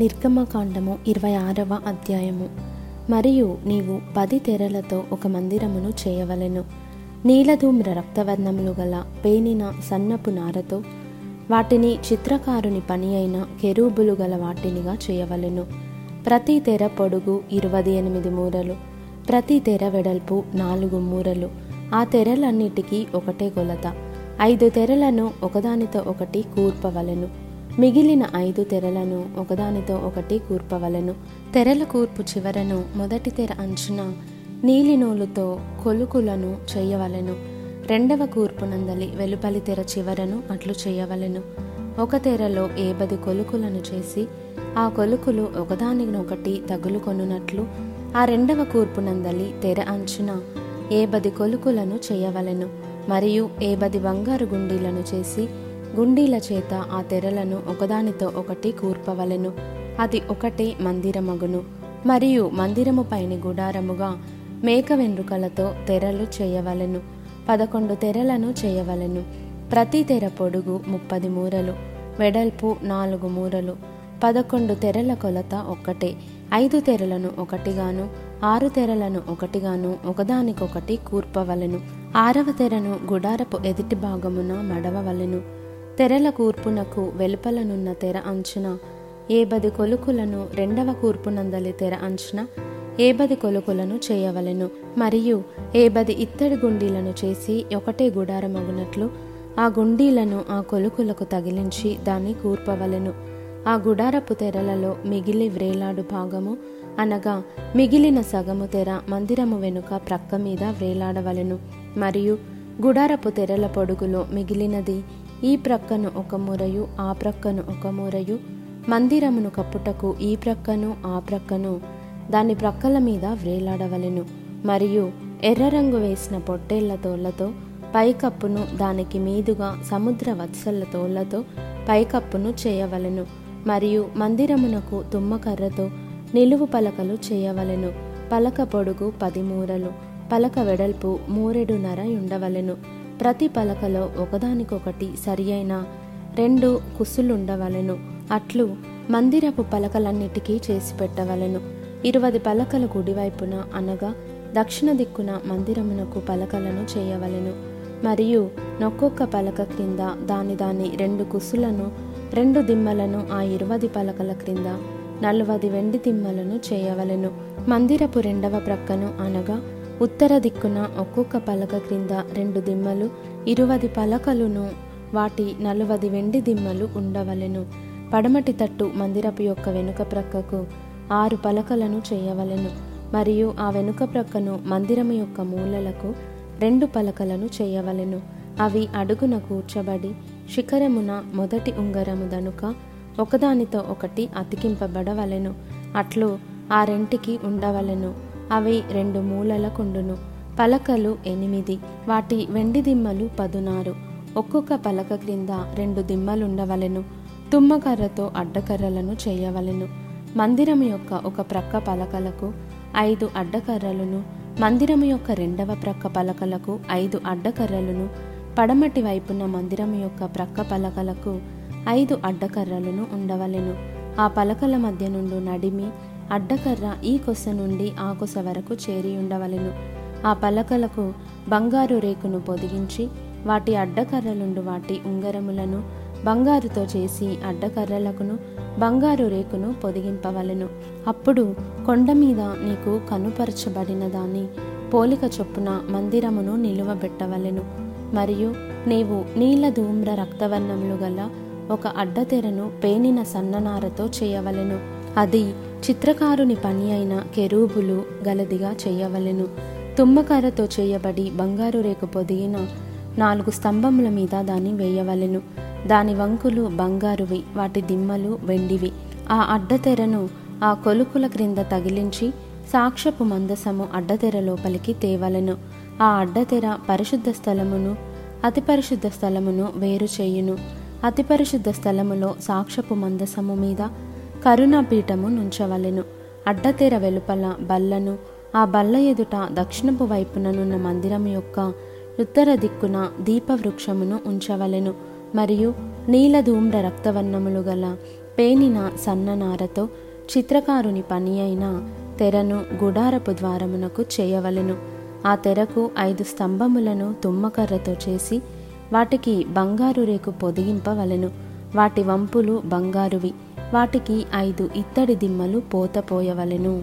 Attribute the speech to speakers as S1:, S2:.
S1: నిర్గమకాండము ఇరవై ఆరవ అధ్యాయము. మరియు నీవు పది తెరలతో ఒక మందిరమును చేయవలెను. నీలధూమ్ర రక్తవర్ణములు గల పేనిన సన్నపు నారతో వాటిని చిత్రకారుని పని అయిన కెరూబులు గల వాటినిగా చేయవలెను. ప్రతి తెర పొడుగు ఇరవై ఎనిమిది మూరలు ప్రతి తెర వెడల్పు నాలుగు మూరలు ఆ తెరలన్నిటికీ ఒకటే కొలత. ఐదు తెరలను ఒకదానితో ఒకటి కూర్పవలెను. మిగిలిన ఐదు తెరలను ఒకదానితో ఒకటి కూర్పవలెను. తెరల కూర్పు చివరను మొదటి తెర అంచున నీలినూలుతో కొలుకులను చేయవలెను. రెండవ కూర్పు నందలి వెలుపలి తెర చివరను అట్లు చేయవలెను. ఒక తెరలో ఏబది కొలుకులను చేసి ఆ కొలుకులు ఒకదానినొకటి తగులుకొనున్నట్లు ఆ రెండవ కూర్పు నందలి తెర అంచున ఏబది కొలుకులను చేయవలెను. మరియు ఏబది బంగారు గుండీలను చేసి గుండీల చేత ఆ తెరలను ఒకదానితో ఒకటి కూర్పవలెను. అది ఒకటే మందిరమగును. మరియు మందిరము పైన గుడారముగా మేక వెన్రుకలతో తెరలు చేయవలెను. పదకొండు తెరలను చేయవలెను. ప్రతి తెర పొడుగు ముప్పది మూరలు వెడల్పు నాలుగు మూరలు. పదకొండు తెరల కొలత ఒక్కటే. ఐదు తెరలను ఒకటిగాను ఆరు తెరలను ఒకటిగాను ఒకదానికొకటి కూర్పవలెను. ఆరవ తెరను గుడారపు ఎదుటి భాగమున మడవవలెను తెరల కూర్పునకు వెలుపలనున్న తెర అంచున ఏబది కొలుకులను రెండవ కూర్పునందలి తెర అంచున ఏబది కొలుకులను చేయవలెను. మరియు ఏబది ఇత్తడి గుండీలను చేసి ఒకటే గుడారమగునట్లు ఆ గుండీలను ఆ కొలుకులకు తగిలించి దాన్ని కూర్పవలెను. ఆ గుడారపు తెరలలో మిగిలి వ్రేలాడు భాగము అనగా మిగిలిన సగము తెర మందిరము వెనుక ప్రక్క మీద వ్రేలాడవలెను. మరియు గుడారపు తెరల పొడుగులో మిగిలినది ఈ ప్రక్కను ఒక మురయు ఆ ప్రక్కను ఒక మురయు. మందిరమును కప్పుటకు ఈ ప్రక్కను ఆ ప్రక్కను. దాని ప్రక్కల మీద వ్రేలాడవలెను మరియు ఎర్ర రంగు వేసిన పొట్టేళ్ళ తోళ్ళతో పైకప్పును దానికి మీదుగా సముద్ర వత్సల తోళ్ళతో పైకప్పును చేయవలెను. మరియు మందిరమునకు తుమ్మకర్రతో నిలువు పలకలు చేయవలెను. పలక పొడుగు పది మూరలు పలక వెడల్పు మూరెడున్నర ఉండవలెను. ప్రతి పలకలో ఒకదానికొకటి సరియైన రెండు కుసులుండవలెను. అట్లు మందిరపు పలకలన్నిటికీ చేసి పెట్టవలెను ఇరువది పలకల కుడివైపున అనగా దక్షిణ దిక్కున మందిరమునకు పలకలను చేయవలెను. మరియు నొక్కొక్క పలక క్రింద దాని దాని రెండు కుసులను రెండు దిమ్మలను ఆ ఇరువది పలకల క్రింద నలువది వెండి దిమ్మలను చేయవలెను. మందిరపు రెండవ ప్రక్కను అనగా ఉత్తర దిక్కున ఒక్కొక్క పలక క్రింద రెండు దిమ్మలు ఇరువది పలకలును వాటి నలువది వెండి దిమ్మలు ఉండవలెను. పడమటి తట్టు మందిరపు యొక్క వెనుక ప్రక్కకు ఆరు పలకలను చేయవలెను. మరియు ఆ వెనుక ప్రక్కను మందిరము యొక్క మూలలకు రెండు పలకలను చేయవలెను. అవి అడుగున కూర్చబడి శిఖరమున మొదటి ఉంగరము దనుక ఒకదానితో ఒకటి అతికింపబడవలెను. అట్లు ఆ రెంటికి ఉండవలెను. అవి రెండు మూలలకుండును పలకలు ఎనిమిది వాటి వెండి దిమ్మలు పదునారు. ఒక్కొక్క పలక క్రింద రెండు దిమ్మలుండవలెను. తుమ్మకర్రతో అడ్డకర్రలను చేయవలెను. మందిరము యొక్క ఒక ప్రక్క పలకలకు ఐదు అడ్డకర్రలను. మందిరము యొక్క రెండవ ప్రక్క పలకలకు ఐదు అడ్డకర్రలను. పడమటి వైపున మందిరము యొక్క ప్రక్క పలకలకు ఐదు అడ్డకర్రలను ఉండవలెను. ఆ పలకల మధ్య నుండి నడిమి అడ్డకర్ర ఈ కొస నుండి ఆ కొస వరకు చేరి ఉండవలెను. ఆ పలకలకు బంగారు రేకును పొదిగించి వాటి అడ్డకర్రలుండు వాటి ఉంగరములను బంగారుతో చేసి అడ్డకర్రలకును బంగారు రేకును పొదిగింపవలెను. అప్పుడు కొండ మీద నీకు కనుపరచబడిన దాని పోలిక చొప్పున మందిరమును నిలువబెట్టవలెను. మరియు నీవు నీల ధూమ్ర రక్తవర్ణములు గల ఒక అడ్డతెరను పేనిన సన్ననారతో చేయవలెను. అది చిత్రకారుని పని అయిన కెరూబులు గలదిగా చేయవలెను. తుమ్మకర్రతో చేయబడి బంగారు రేకు పొదిగిన నాలుగు స్తంభముల మీద దాన్ని వేయవలెను. దాని వంకులు బంగారువి వాటి దిమ్మలు వెండివి. ఆ అడ్డతెరను ఆ కొలుకుల క్రింద తగిలించి సాక్షపు మందసము అడ్డతెర లోపలికి తేవలెను. ఆ అడ్డతెర పరిశుద్ధ స్థలమును అతి పరిశుద్ధ స్థలమును వేరు చేయును. అతి పరిశుద్ధ స్థలములో సాక్ష్యపు మందసము మీద కరుణాపీఠము నుంచవలెను. అడ్డతెర వెలుపల బల్లను ఆ బల్ల ఎదుట దక్షిణపు వైపుననున్న మందిరం యొక్క ఉత్తర దిక్కున దీపవృక్షమును ఉంచవలెను. మరియు నీలధూమ్ర రక్తవర్ణములు గల పేనిన సన్ననారతో చిత్రకారుని పని అయిన తెరను గుడారపు ద్వారమునకు చేయవలెను. ఆ తెరకు ఐదు స్తంభములను తుమ్మకర్రతో చేసి వాటికి బంగారు రేకు పొదిగింపవలెను. వాటి వంపులు బంగారువి. వాటికి ఐదు ఇత్తడి దిమ్మలు పోతపోయవలెను